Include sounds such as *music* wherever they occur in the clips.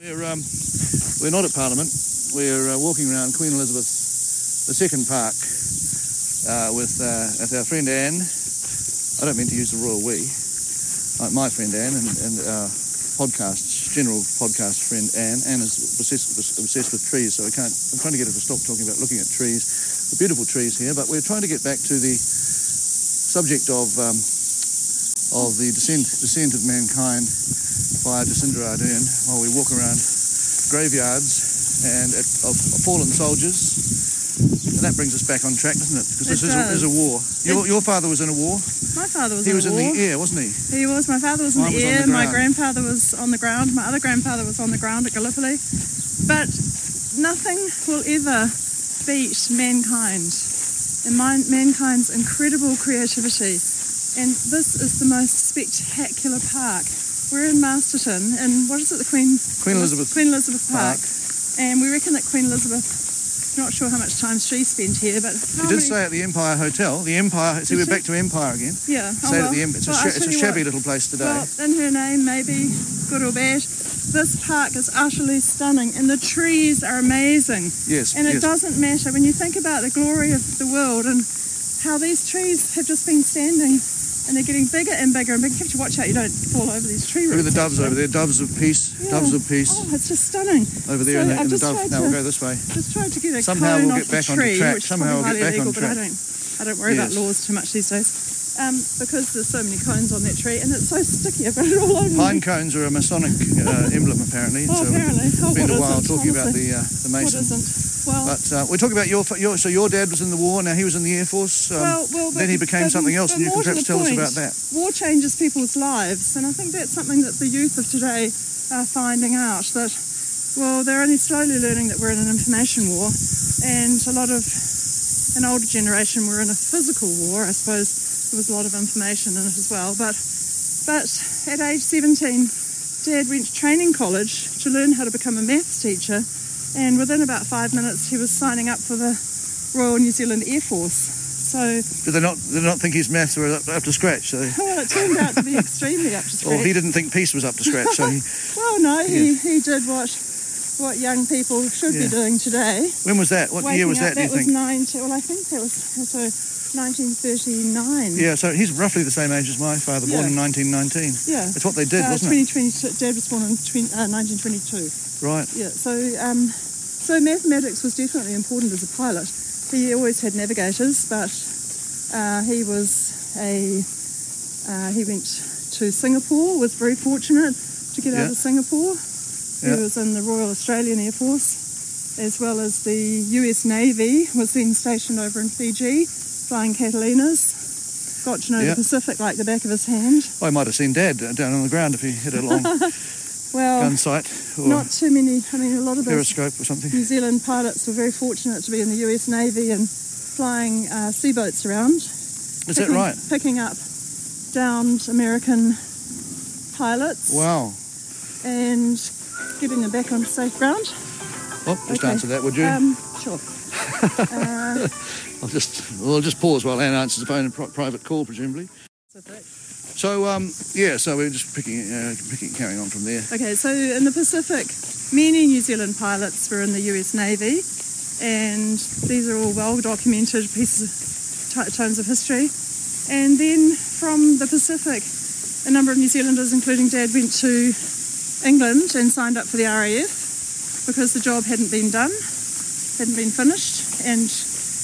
We're, um, we're not at Parliament. We're uh, walking around Queen Elizabeth II Park uh, with, uh, with our friend Anne. I don't mean to use the royal we. My friend Anne and, and our podcast, general podcast friend Anne. Anne is obsessed, obsessed with trees, so I can't, I'm trying to get her to stop talking about looking at trees. The beautiful trees here, but we're trying to get back to the subject of um, of the descent, descent of mankind via Jacinda Ardern while we walk around graveyards and at, of, of fallen soldiers. And that brings us back on track, doesn't it? Because this is a, is a war. Your, your father was in a war. My father was He in was a in the air, wasn't he? He was. My father was in Mine the was air. the my grandfather was on the ground. My other grandfather was on the ground at Gallipoli. But nothing will ever beat mankind and man- mankind's incredible creativity. And this is the most spectacular park. We're in Masterton, and what is it, the Queen Queen Elizabeth Queen Elizabeth Park. Park. And we reckon that Queen Elizabeth. Not sure how much time she spent here, but You did many- stay at the Empire Hotel. The Empire. See, Did we're she? back to Empire again. yeah. oh well. at the It's a, Well, sha- I'll it's a shabby what. little place today. Well, in her name, maybe good or bad, this park is utterly stunning, and the trees are amazing. yes. And it yes. doesn't matter when you think about the glory of the world and how these trees have just been standing, and they're getting bigger and bigger and bigger. You have to watch out you don't fall over these tree roots. Look at the doves over there. Doves of peace. Yeah. Doves of peace Oh, it's just stunning. over there so in the, in the dove. tried Now we'll go this way. Just trying to get a Somehow cone we'll off get the back onto tree, track. which Somehow we'll get back on illegal, but I track. don't, I don't worry about laws too much these days. Um, because there's so many cones on that tree, and it's so sticky. I've got it all over me. Pine cones are a Masonic uh, emblem, apparently. Oh, so apparently. Oh, Spent a while isn't, talking about the uh, the Mason. Well, But uh, we're talking about your, your. So your dad was in the war. Now he was in the Air Force. Um, well, well, then he became but- something else, and you can perhaps tell us about that. War changes people's lives, and I think that's something that the youth of today are finding out that, well, they're only slowly learning that we're in an information war, and a lot of an older generation were in a physical war. I suppose there was a lot of information in it as well, but but at age 17, Dad went to training college to learn how to become a maths teacher, and within about five minutes, he was signing up for the Royal New Zealand Air Force. So, Did they not? Did they not think his maths were up, up to scratch? So *laughs* well, it turned out to be extremely up to scratch. Well, he didn't think peace was up to scratch. So he, *laughs* Well, no, he, he did what what young people should Yeah. be doing today. when was that? What year was up, that? Do you That was think? 19, well, I think that was so 1939. Yeah. So he's roughly the same age as my father, born Yeah. in 1919. Yeah. That's what they did, Uh, wasn't it? 2022 Dad was born in 20, uh, 1922. Right. Yeah, so um, so mathematics was definitely important as a pilot. He always had navigators, but uh, he was a uh, he went to Singapore. Was very fortunate to get Yeah. out of Singapore. Yeah. He was in the Royal Australian Air Force, as well as the U.S. Navy. Was then stationed over in Fiji, flying Catalinas. Got to know Yeah. the Pacific like the back of his hand. I might have seen Dad down on the ground if he hit a long *laughs* Well, gun sight not too many. I mean, a lot of periscope or something. New Zealand pilots were very fortunate to be in the US Navy and flying uh, seaboats around. Is that picking- right? Picking up downed American pilots Wow. and getting them back on safe ground. Oh, just Okay. answer that, would you? Um, sure. *laughs* uh, I'll just we'll just pause while Anne answers the phone in pri- private call, presumably. So um, yeah, so we're just picking, uh, picking, carrying on from there. okay, so in the Pacific, many New Zealand pilots were in the US Navy, and these are all well documented pieces of t- tomes of history. And then from the Pacific, a number of New Zealanders, including Dad, went to England and signed up for the RAF because the job hadn't been done, hadn't been finished, and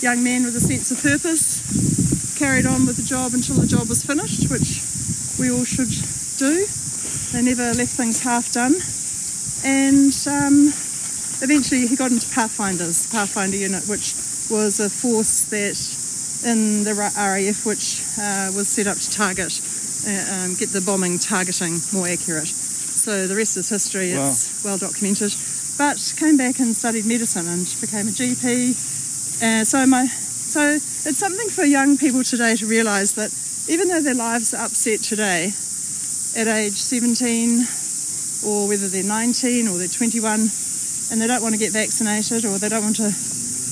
young men with a sense of purpose carried on with the job until the job was finished, which we all should do. They never left things half done. And um, eventually he got into Pathfinders, Pathfinder unit, which was a force that in the RAF which uh, was set up to target, uh, um, get the bombing targeting more accurate. So the rest is history, it's well documented. But came back and studied medicine and became a GP. Uh, so my so it's something for young people today to realise that even though their lives are upset today, at age 17 or whether they're 19 or they're 21 and they don't want to get vaccinated or they don't want to,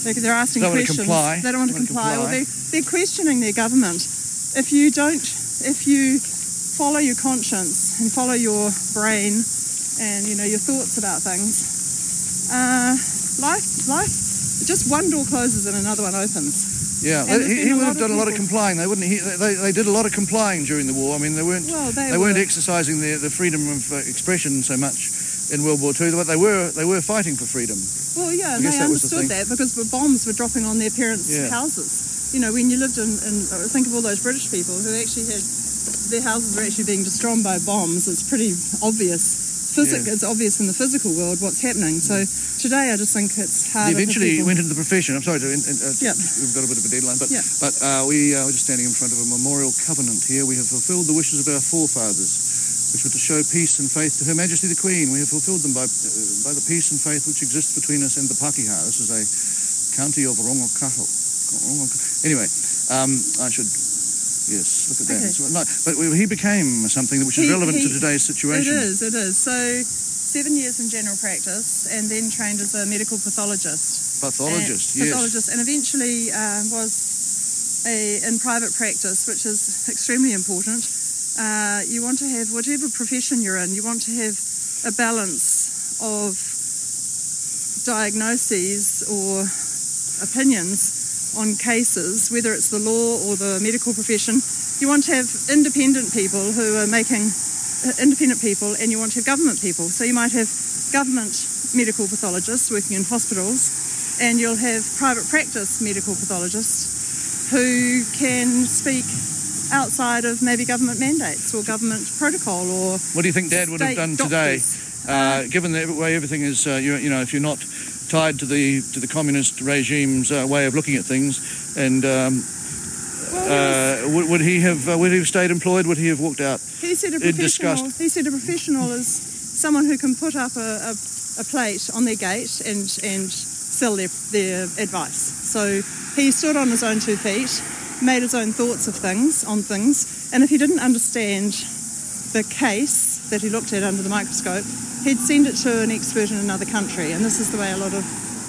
they- they're asking Don't want to questions. comply. They don't want to Don't comply, or comply. they're, they're questioning their government. If you don't, if you follow your conscience and follow your brain and you know your thoughts about things. Uh, life, life, just one door closes and another one opens. Yeah, he, he would have done a lot of complying. They wouldn't. He, they, they did a lot of complying during the war. I mean, they weren't. Well, they, They weren't exercising their, the freedom of uh, expression so much in World War II, but they were they were fighting for freedom. Well, yeah, I and guess they that was the understood that because the bombs were dropping on their parents' Yeah. houses. You know, when you lived in, in, uh, think of all those British people who actually had their houses were actually being destroyed by bombs. It's pretty obvious. Physic, Yeah. It's obvious in the physical world what's happening. So today, I just think it's hard. He eventually went into the profession. I'm sorry to. Uh, Yeah. We've got a bit of a deadline, but Yeah. but uh, we uh, we're just standing in front of a memorial covenant here. We have fulfilled the wishes of our forefathers, which were to show peace and faith to Her Majesty the Queen. We have fulfilled them by uh, by the peace and faith which exists between us and the Pakeha. This is a county of. Rongokako. Anyway, um, I should. Yes, look at that. Okay. But he became something which is He- relevant to today's situation. It is. It is. So. Seven years in general practice, and then trained as a medical pathologist. Pathologist, and, yes. pathologist, and eventually uh, was a in private practice, which is extremely important. Uh, you want to have whatever profession you're in, you want to have a balance of diagnoses or opinions on cases, whether it's the law or the medical profession. You want to have independent people who are making uh, independent people, and you want to have government people. So you might have government medical pathologists working in hospitals, and you'll have private practice medical pathologists who can speak outside of maybe government mandates or government protocol or What do you think Dad would have done today? uh, given the way everything is, uh, you, you know, if you're not tied to the to the communist regime's uh, way of looking at things, and um. Uh, would, would he have uh, would he have stayed employed? Would he have walked out? He said a professional. He said a professional is someone who can put up a, a, a plate on their gate and and sell their their advice. So he stood on his own two feet, made his own thoughts of things on things, and if he didn't understand the case that he looked at under the microscope, he'd send it to an expert in another country. And this is the way a lot of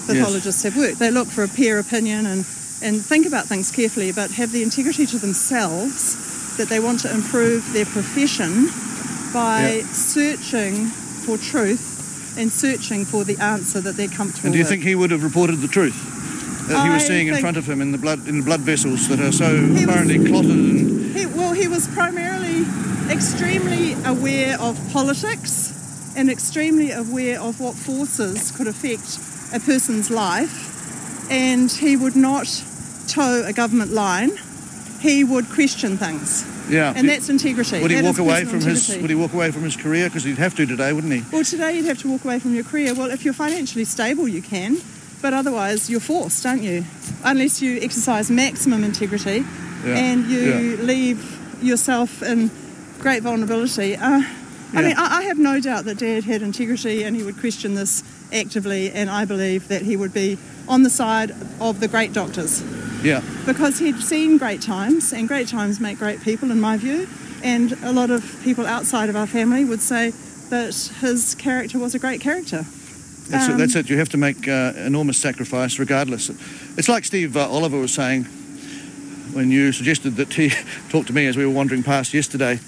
pathologists have worked. They look for a peer opinion and and think about things carefully, but have the integrity to themselves that they want to improve their profession by searching for truth and searching for the answer that they're comfortable And do you with. think he would have reported the truth that he was seeing in front of him in the blood in the blood vessels that are so was- apparently clotted and He, well, he was primarily extremely aware of politics and extremely aware of what forces could affect a person's life. And he would not toe a government line. He would question things. yeah. And that's integrity. would he That walk away from his. Would he walk away from his career because he'd have to today, wouldn't he? Well, today you'd have to walk away from your career. Well, if you're financially stable, you can, but otherwise you're forced, aren't you? Unless you exercise maximum integrity Yeah. and you Yeah. leave yourself in great vulnerability. Uh, I mean, I, I have no doubt that Dad had integrity and he would question this actively, and I believe that he would be on the side of the great doctors Yeah. because he'd seen great times, and great times make great people, in my view. And a lot of people outside of our family would say that his character was a great character. That's, it, Um, that's it. You have to make uh, enormous sacrifice regardless. It's like Steve uh, Oliver was saying when you suggested that he *laughs* talked to me as we were wandering past yesterday.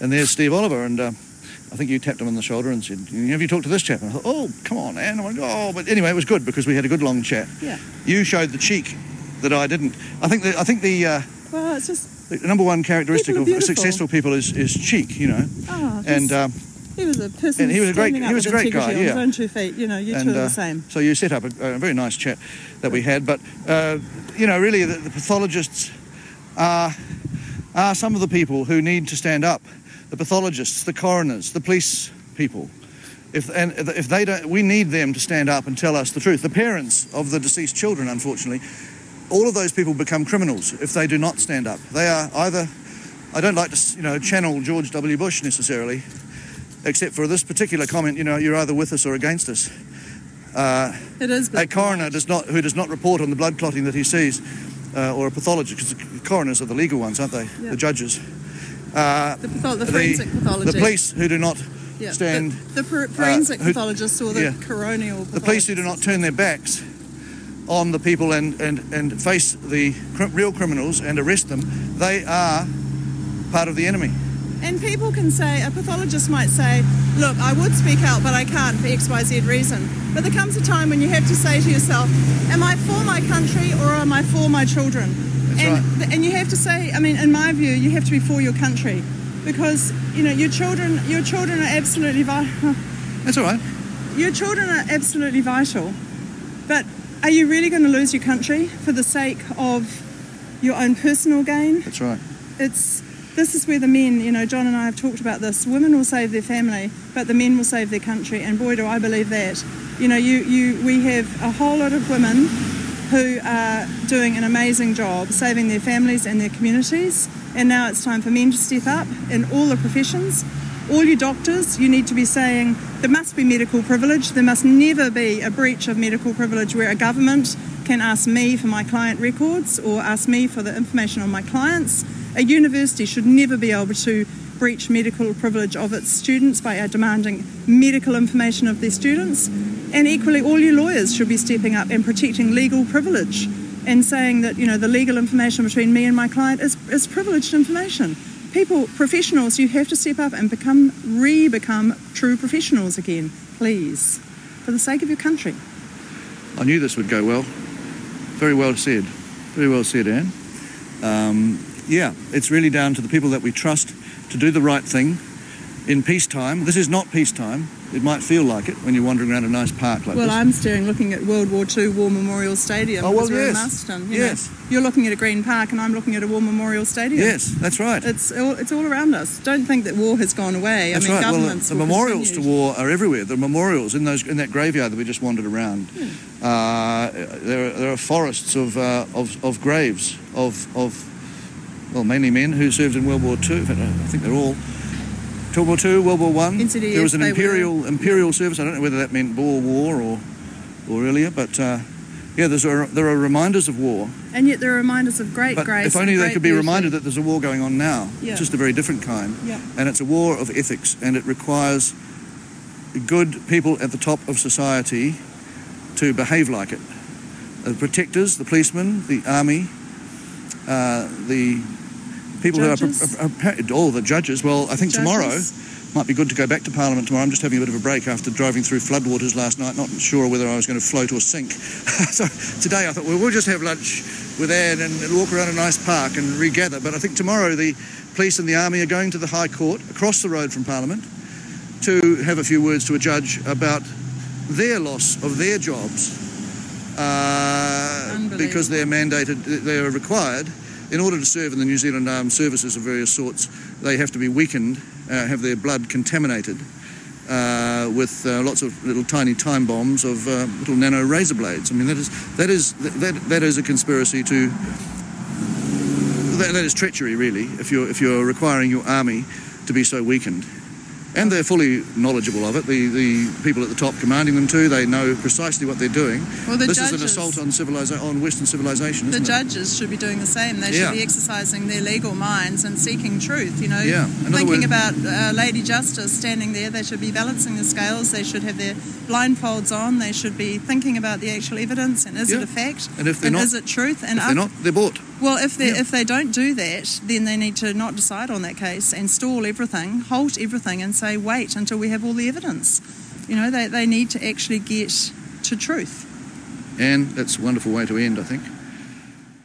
And there's Steve Oliver, and uh, I think you tapped him on the shoulder and said, "Have you talked to this chap?" And I thought, "Oh, come on, Anne." I went, "Oh," but anyway, it was good because we had a good long chat. Yeah. You showed the cheek that I didn't. I think the, I think the, uh, Well, it's just the number one characteristic of successful people is, is cheek. You know, oh, and. Um, he was a person. and he was a great- he was a great guy, integrity yeah. On his own two feet. You know, you and, two are uh, the same. So you set up a, a very nice chat that we had, but uh, you know, really, the, the pathologists are are some of the people who need to stand up. The pathologists, the coroners, the police people. If and if they don't, we need them to stand up and tell us the truth. The parents of the deceased children, unfortunately, all of those people become criminals if they do not stand up. They are either. I don't like to, you know, channel George W. Bush necessarily, except for this particular comment. You know, you're either with us or against us. Uh, It is. a coroner does not, who does not report on the blood clotting that he sees, uh, or a pathologist, because the coroners are the legal ones, aren't they? Yeah. The judges. Uh, The, patho- the forensic the, pathology. the police who do not yeah. stand, The, the per- forensic who- pathologist or the yeah. coronial. the police who do not turn their backs on the people and, and, and face the cr- real criminals and arrest them, they are part of the enemy. And people can say, a pathologist might say, look, I would speak out, but I can't for X, Y, Z reason. But there comes a time when you have to say to yourself, am I for my country or am I for my children? That's and, right. and you have to say, I mean, in my view, you have to be for your country because, you know, your children, your children are absolutely vital. *laughs* That's all right. Your children are absolutely vital. But are you really going to lose your country for the sake of your own personal gain? That's right. it's this is where the men, you know, John and I have talked about this. Women will save their family, but the men will save their country, and boy, do I believe that. You know, you, you we have a whole lot of women who are doing an amazing job saving their families and their communities, and now it's time for men to step up in all the professions. All you doctors, you need to be saying there must be medical privilege. There must never be a breach of medical privilege where a government can ask me for my client records or ask me for the information on my clients. A university should never be able to breach medical privilege of its students by demanding medical information of their students. And equally, all your lawyers should be stepping up and protecting legal privilege and saying that, you know, the legal information between me and my client is, is privileged information. People, professionals, you have to step up and become, re become true professionals again, please, for the sake of your country. I knew this would go well. Very well said. Very well said, Anne. Um, yeah, it's really down to the people that we trust to do the right thing in peacetime. This is not peacetime. It might feel like it when you're wandering around a nice park like Well, this. I'm staring, looking at World War II War Memorial Stadium Oh, well, yes. You know. Yes. You're looking at a green park, and I'm looking at a War Memorial Stadium. yes, that's right. It's all, it's all around us. Don't think that war has gone away. That's I mean, right. Well, the, governments the memorials to war are everywhere. The memorials in those in that graveyard that we just wandered around. Hmm. Uh, there, are, there are forests of, uh, of of graves of of well, mainly men who served in World War. In I think they're all. World War Two, World War One. There was an they were- imperial imperial service. I don't know whether that meant Boer War or or earlier, but uh, yeah, there's a, there are reminders of war. And yet there are reminders of great But grace. if only they could be beauty. reminded that there's a war going on now, Yeah. just a very different kind. Yeah. And it's a war of ethics, and it requires good people at the top of society to behave like it. The protectors, the policemen, the army, uh, the people Judges. who are, are, are all the judges. Well, I think tomorrow might be good to go back to Parliament tomorrow. I'm just having a bit of a break after driving through floodwaters last night, not sure whether I was going to float or sink. *laughs* so today I thought, well, we'll just have lunch with Anne and walk around a nice park and regather. But I think tomorrow the police and the army are going to the High Court across the road from Parliament to have a few words to a judge about their loss of their jobs uh, because they're mandated, they're required in order to serve in the New Zealand Armed Services of various sorts, they have to be weakened, uh, have their blood contaminated uh, with uh, lots of little tiny time bombs of uh, little nano razor blades. I mean, that is that is that that is a conspiracy to. That, that is treachery, really. If you're if you're requiring your army to be so weakened. And they're fully knowledgeable of it. The, the people at the top commanding them to, they know precisely what they're doing. Well, the this judges, is an assault on civilisa- on Western civilization, the isn't it? judges should be doing the same. They Yeah. should be exercising their legal minds and seeking truth. You know, Yeah. Thinking words- about uh, Lady Justice standing there. They should be balancing the scales. They should have their blindfolds on. They should be thinking about the actual evidence and is it a fact And if they're and not- is it truth? And If they're not, they're bought. Well, if they Yeah. if they don't do that, then they need to not decide on that case and stall everything, halt everything, and say wait until we have all the evidence. You know, they, they need to actually get to truth. And that's a wonderful way to end, I think.